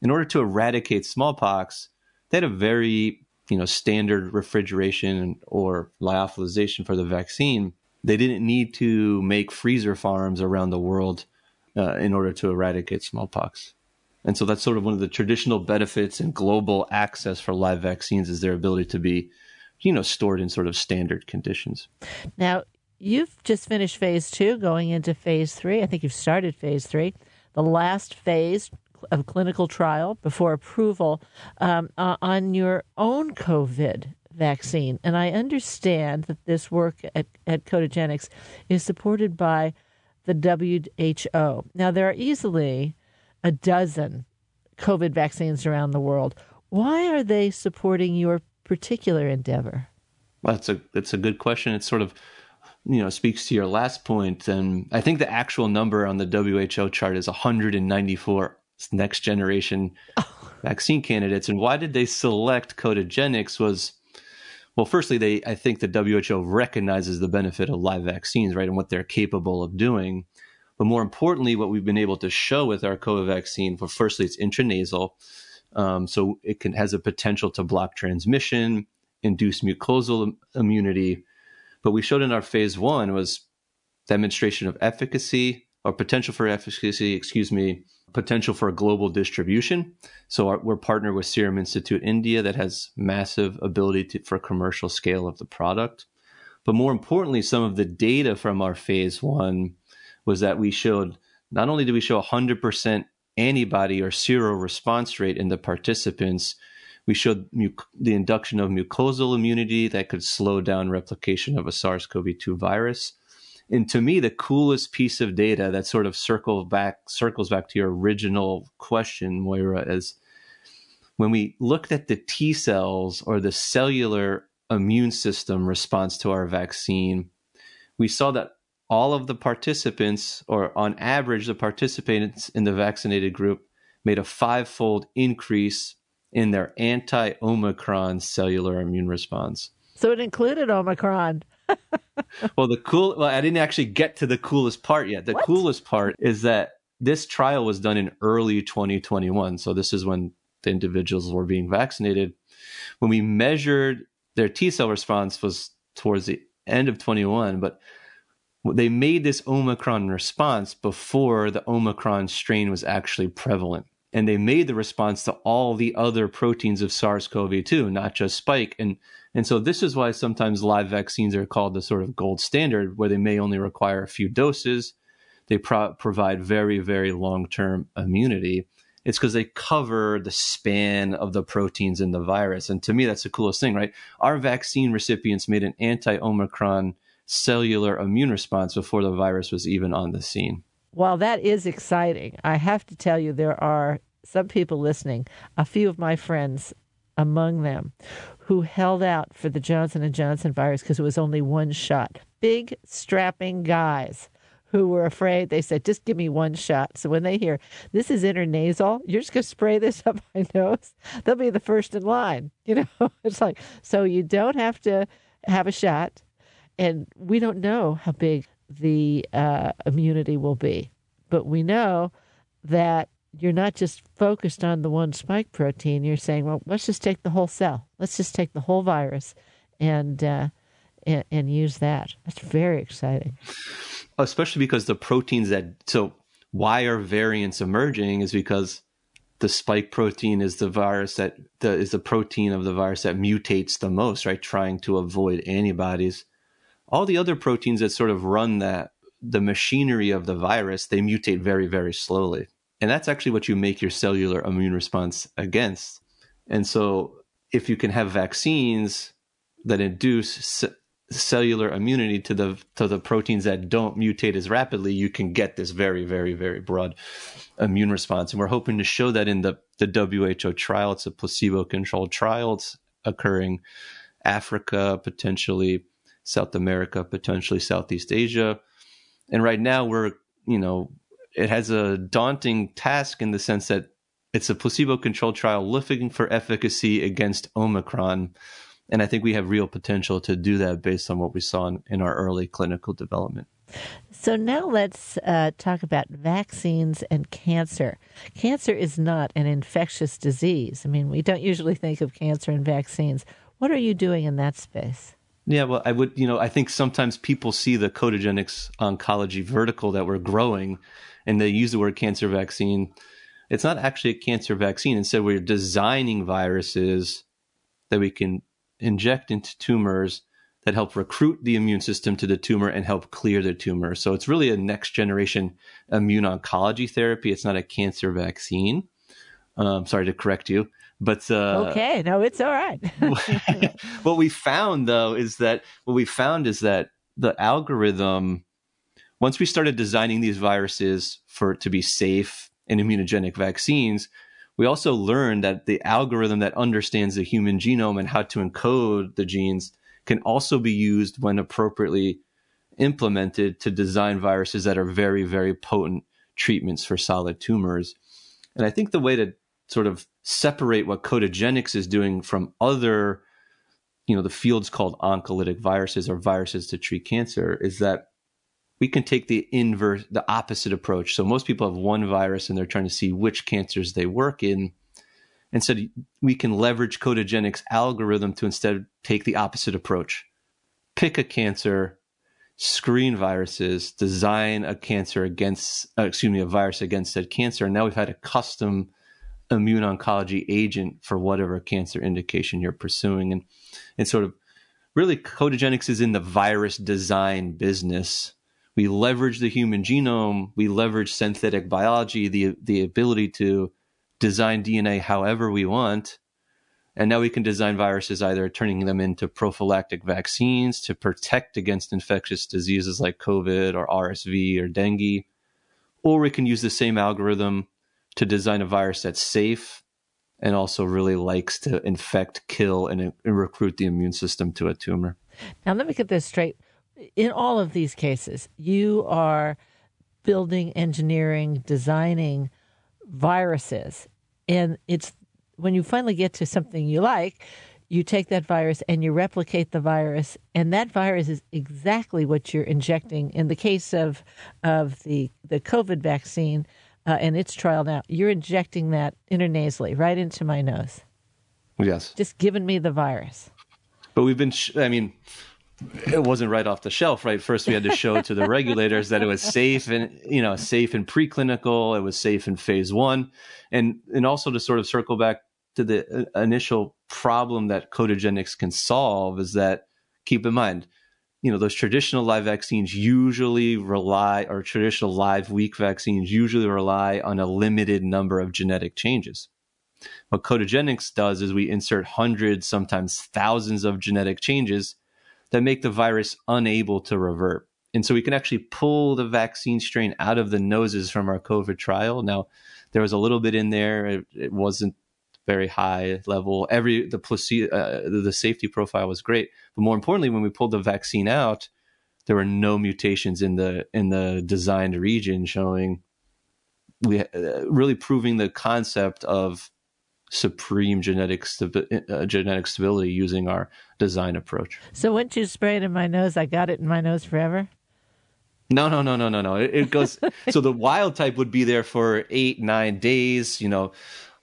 In order to eradicate smallpox, they had a very you know standard refrigeration or lyophilization for the vaccine. They didn't need to make freezer farms around the world uh, in order to eradicate smallpox. And so that's sort of one of the traditional benefits and global access for live vaccines is their ability to be, you know, stored in sort of standard conditions. Now, you've just finished phase two, going into phase three. I think you've started phase three, the last phase of clinical trial before approval um, uh, on your own COVID vaccine. And I understand that this work at, at Codagenics is supported by the WHO. Now, there are easily a dozen COVID vaccines around the world. Why are they supporting your particular endeavor? Well, that's a that's a good question. It sort of you know speaks to your last point, and I think the actual number on the WHO chart is 194 next generation vaccine candidates. And why did they select Codagenics? Was well, firstly, they I think the WHO recognizes the benefit of live vaccines, right, and what they're capable of doing. But more importantly, what we've been able to show with our COVID vaccine, well, firstly, it's intranasal, um, so it can has a potential to block transmission, induce mucosal immunity. But we showed in our phase one was demonstration of efficacy or potential for efficacy, excuse me, potential for a global distribution. So our, we're partnered with Serum Institute India that has massive ability to, for commercial scale of the product. But more importantly, some of the data from our phase one was that we showed not only did we show 100% antibody or sero response rate in the participants, we showed muc- the induction of mucosal immunity that could slow down replication of a SARS CoV 2 virus. And to me, the coolest piece of data that sort of circles back circles back to your original question, Moira, is when we looked at the T cells or the cellular immune system response to our vaccine, we saw that all of the participants, or on average, the participants in the vaccinated group, made a five-fold increase in their anti-Omicron cellular immune response. So it included Omicron. well, the cool. Well, I didn't actually get to the coolest part yet. The What? coolest part is that this trial was done in early 2021. So this is when the individuals were being vaccinated. When we measured their T cell response was towards the end of 21, but they made this Omicron response before the Omicron strain was actually prevalent. And they made the response to all the other proteins of SARS-CoV-2, not just spike. And and so this is why sometimes live vaccines are called the sort of gold standard, where they may only require a few doses. They pro- provide very, very long term immunity. It's because they cover the span of the proteins in the virus. And to me, that's the coolest thing, right? Our vaccine recipients made an anti Omicron cellular immune response before the virus was even on the scene. While that is exciting, I have to tell you there are some people listening, a few of my friends among them, who held out for the Johnson and Johnson virus because it was only one shot. Big strapping guys who were afraid. They said, "Just give me one shot." So when they hear this is intranasal, you're just going to spray this up my nose. They'll be the first in line. You know, it's like so you don't have to have a shot, and we don't know how big the uh, immunity will be, but we know that you're not just focused on the one spike protein. You're saying, well, let's just take the whole cell. Let's just take the whole virus, and uh, and, and use that. That's very exciting. especially because the proteins that so why are variants emerging is because the spike protein is the virus that the, is the protein of the virus that mutates the most right trying to avoid antibodies all the other proteins that sort of run that the machinery of the virus they mutate very very slowly and that's actually what you make your cellular immune response against and so if you can have vaccines that induce ce- cellular immunity to the to the proteins that don't mutate as rapidly, you can get this very, very, very broad immune response. And we're hoping to show that in the the WHO trial. It's a placebo-controlled trial. It's occurring Africa, potentially South America, potentially Southeast Asia. And right now we're, you know, it has a daunting task in the sense that it's a placebo-controlled trial looking for efficacy against Omicron. And I think we have real potential to do that based on what we saw in, in our early clinical development. So now let's uh, talk about vaccines and cancer. Cancer is not an infectious disease. I mean, we don't usually think of cancer and vaccines. What are you doing in that space? Yeah, well, I would, you know, I think sometimes people see the Codagenics oncology vertical that we're growing and they use the word cancer vaccine. It's not actually a cancer vaccine. Instead, we're designing viruses that we can inject into tumors that help recruit the immune system to the tumor and help clear the tumor. So it's really a next generation immune oncology therapy. It's not a cancer vaccine. Um, sorry to correct you, but uh, okay, no, it's all right. what we found though is that what we found is that the algorithm, once we started designing these viruses for to be safe and immunogenic vaccines, we also learned that the algorithm that understands the human genome and how to encode the genes can also be used when appropriately implemented to design viruses that are very, very potent treatments for solid tumors. And I think the way to sort of separate what Codagenics is doing from other, you know, the fields called oncolytic viruses or viruses to treat cancer is that we can take the inverse, the opposite approach. So most people have one virus and they're trying to see which cancers they work in. Instead, we can leverage Codagenics algorithm to instead take the opposite approach. pick a cancer, screen viruses, design a cancer against, uh, excuse me, a virus against said cancer. And now we've had a custom immune oncology agent for whatever cancer indication you're pursuing. And, and sort of really Codagenics is in the virus design business. We leverage the human genome, we leverage synthetic biology, the, the ability to design DNA however we want. And now we can design viruses either turning them into prophylactic vaccines to protect against infectious diseases like COVID or RSV or dengue. Or we can use the same algorithm to design a virus that's safe and also really likes to infect, kill, and, and recruit the immune system to a tumor. Now, let me get this straight. In all of these cases, you are building, engineering, designing viruses. And it's when you finally get to something you like, you take that virus and you replicate the virus, and that virus is exactly what you're injecting. In the case of of the the COVID vaccine uh, and its trial now, you're injecting that intranasally right into my nose. Yes, just giving me the virus. But we've been, sh- I mean, it wasn't right off the shelf, right? First, we had to show to the regulators that it was safe and you know safe in preclinical, it was safe in phase one, and and also to sort of circle back to the uh, initial problem that Codagenics can solve is that keep in mind, you know, those traditional live vaccines usually rely, or traditional live weak vaccines usually rely on a limited number of genetic changes. What Codagenics does is we insert hundreds, sometimes thousands of genetic changes that make the virus unable to revert. And so we can actually pull the vaccine strain out of the noses from our COVID trial. Now, there was a little bit in there. It, it wasn't very high level. Every the placebo, uh, the safety profile was great, but more importantly, when we pulled the vaccine out, there were no mutations in the in the designed region, showing we uh, really proving the concept of supreme genetic stabi- uh, genetic stability using our design approach. So once you spray it in my nose, I got it in my nose forever. No, no, no, no, no, no. It, it goes. so the wild type would be there for eight, nine days. You know,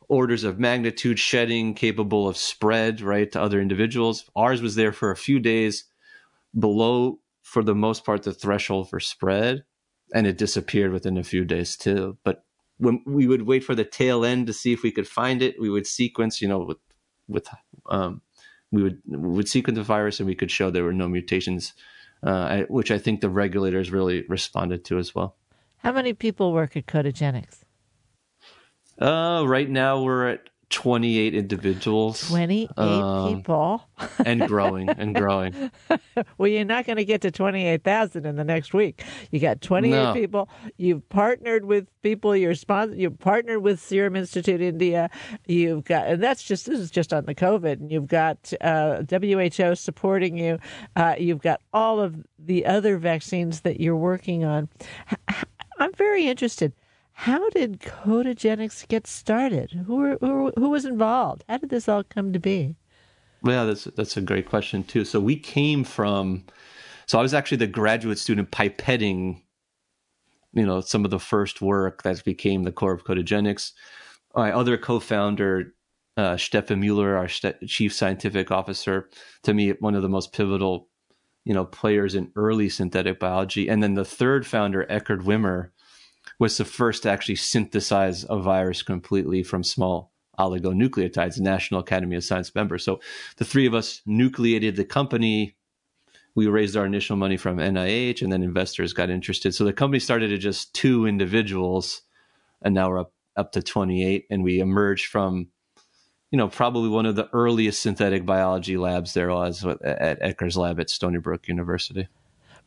orders of magnitude shedding capable of spread right to other individuals. Ours was there for a few days below, for the most part, the threshold for spread, and it disappeared within a few days too. But when we would wait for the tail end to see if we could find it, we would sequence, you know, with with um, we would we would sequence the virus and we could show there were no mutations, uh, which I think the regulators really responded to as well. How many people work at Codagenics? Uh, right now we're at 28 individuals. 28 um, people. and growing and growing. well, you're not going to get to 28,000 in the next week. You got 28 no. people. You've partnered with people you're sponsor you've partnered with Serum Institute India. You've got and that's just this is just on the COVID. And you've got uh, WHO supporting you. Uh, you've got all of the other vaccines that you're working on. I'm very interested how did Codagenics get started? Who, were, who, who was involved? How did this all come to be? Well, that's that's a great question too. So we came from, so I was actually the graduate student pipetting, you know, some of the first work that became the core of Codagenics. My other co-founder, uh, Stefan Mueller, our st- chief scientific officer, to me one of the most pivotal, you know, players in early synthetic biology, and then the third founder, Eckhard Wimmer was the first to actually synthesize a virus completely from small oligonucleotides, National Academy of Science member. So the three of us nucleated the company. We raised our initial money from NIH, and then investors got interested. So the company started at just two individuals, and now we're up up to 28. And we emerged from, you know, probably one of the earliest synthetic biology labs there was at Ecker's lab at Stony Brook University.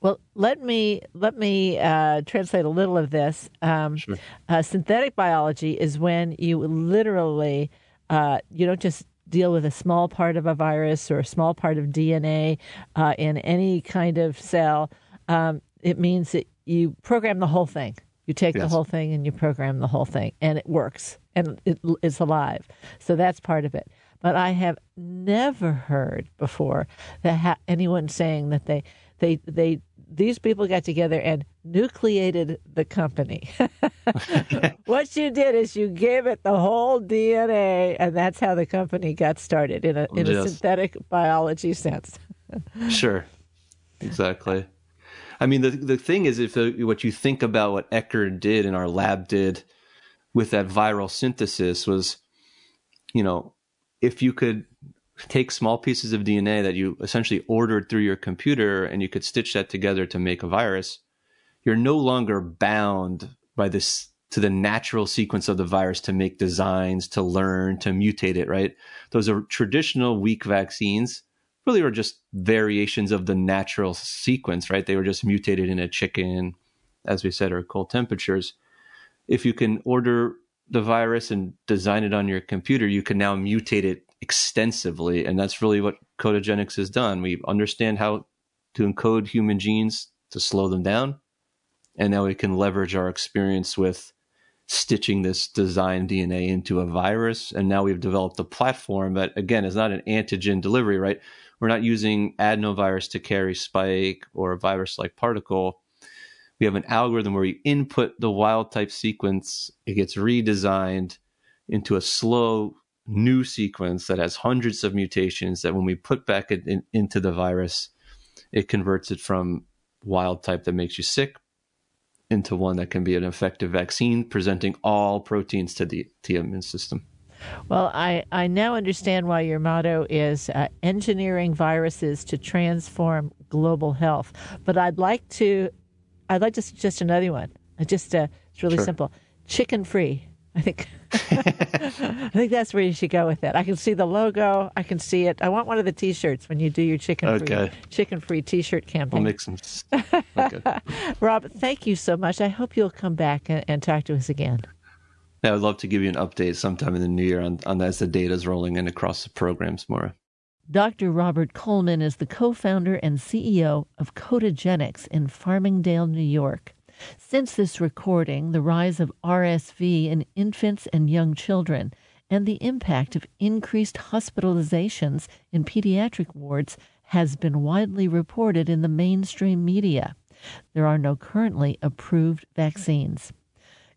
Well, let me let me uh, translate a little of this. Um, sure. uh, synthetic biology is when you literally uh, you don't just deal with a small part of a virus or a small part of DNA uh, in any kind of cell. Um, it means that you program the whole thing. You take yes. the whole thing and you program the whole thing, and it works and it, it's alive. So that's part of it. But I have never heard before that ha- anyone saying that they they they these people got together and nucleated the company. what you did is you gave it the whole DNA, and that's how the company got started in a in a synthetic biology sense. sure. exactly. I mean, the the thing is, if uh, what you think about what Eckert did and our lab did with that viral synthesis was, you know, if you could take small pieces of DNA that you essentially ordered through your computer and you could stitch that together to make a virus, you're no longer bound by this to the natural sequence of the virus to make designs, to learn, to mutate it, right? Those are traditional weak vaccines really were just variations of the natural sequence, right? They were just mutated in a chicken, as we said, or cold temperatures. If you can order the virus and design it on your computer, you can now mutate it extensively. And that's really what Codagenics has done. We understand how to encode human genes to slow them down. And now we can leverage our experience with stitching this design DNA into a virus. And now we've developed a platform that, again, is not an antigen delivery, right? We're not using adenovirus to carry spike or a virus like particle. We have an algorithm where we input the wild type sequence, it gets redesigned into a slow new sequence that has hundreds of mutations that when we put back in, into the virus, it converts it from wild type that makes you sick into one that can be an effective vaccine, presenting all proteins to the, the immune system. Well, I, I now understand why your motto is uh, engineering viruses to transform global health. But I'd like to, I'd like to suggest another one. Just uh, it's really sure. simple: chicken free. I think I think that's where you should go with it. I can see the logo. I can see it. I want one of the T-shirts when you do your chicken free okay. chicken free T-shirt campaign. I'll make some. Okay. Rob, thank you so much. I hope you'll come back and, and talk to us again. Yeah, I would love to give you an update sometime in the new year on, on as the data is rolling in across the programs more. Dr. Robert Coleman is the co founder and CEO of Codagenics in Farmingdale, New York. Since this recording, the rise of RSV in infants and young children and the impact of increased hospitalizations in pediatric wards has been widely reported in the mainstream media. There are no currently approved vaccines.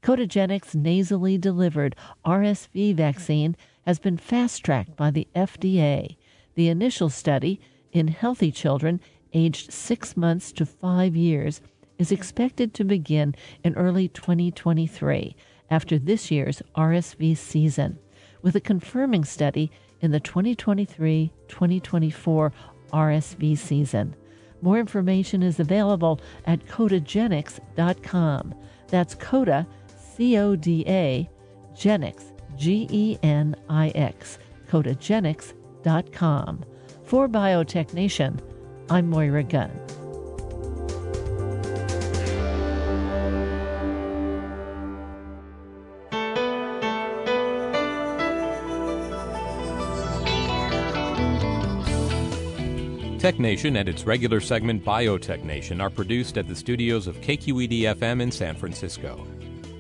Codagenics nasally delivered RSV vaccine has been fast tracked by the FDA. The initial study in healthy children aged six months to five years is expected to begin in early 2023 after this year's RSV season, with a confirming study in the 2023 2024 RSV season. More information is available at codagenics.com. That's Coda C O D A, Genix, G E N I X, codagenics.com. For Biotech Nation, I'm Moira Gunn. Tech Nation and its regular segment Biotech Nation are produced at the studios of KQED FM in San Francisco.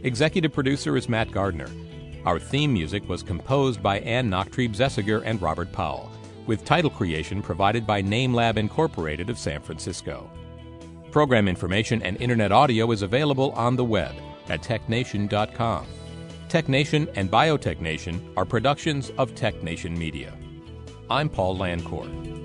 Executive producer is Matt Gardner. Our theme music was composed by Ann Nachtrieb Zessiger and Robert Powell, with title creation provided by NameLab Incorporated of San Francisco. Program information and internet audio is available on the web at technation.com. Tech Nation and Biotech Nation are productions of Tech Nation Media. I'm Paul Landcourt.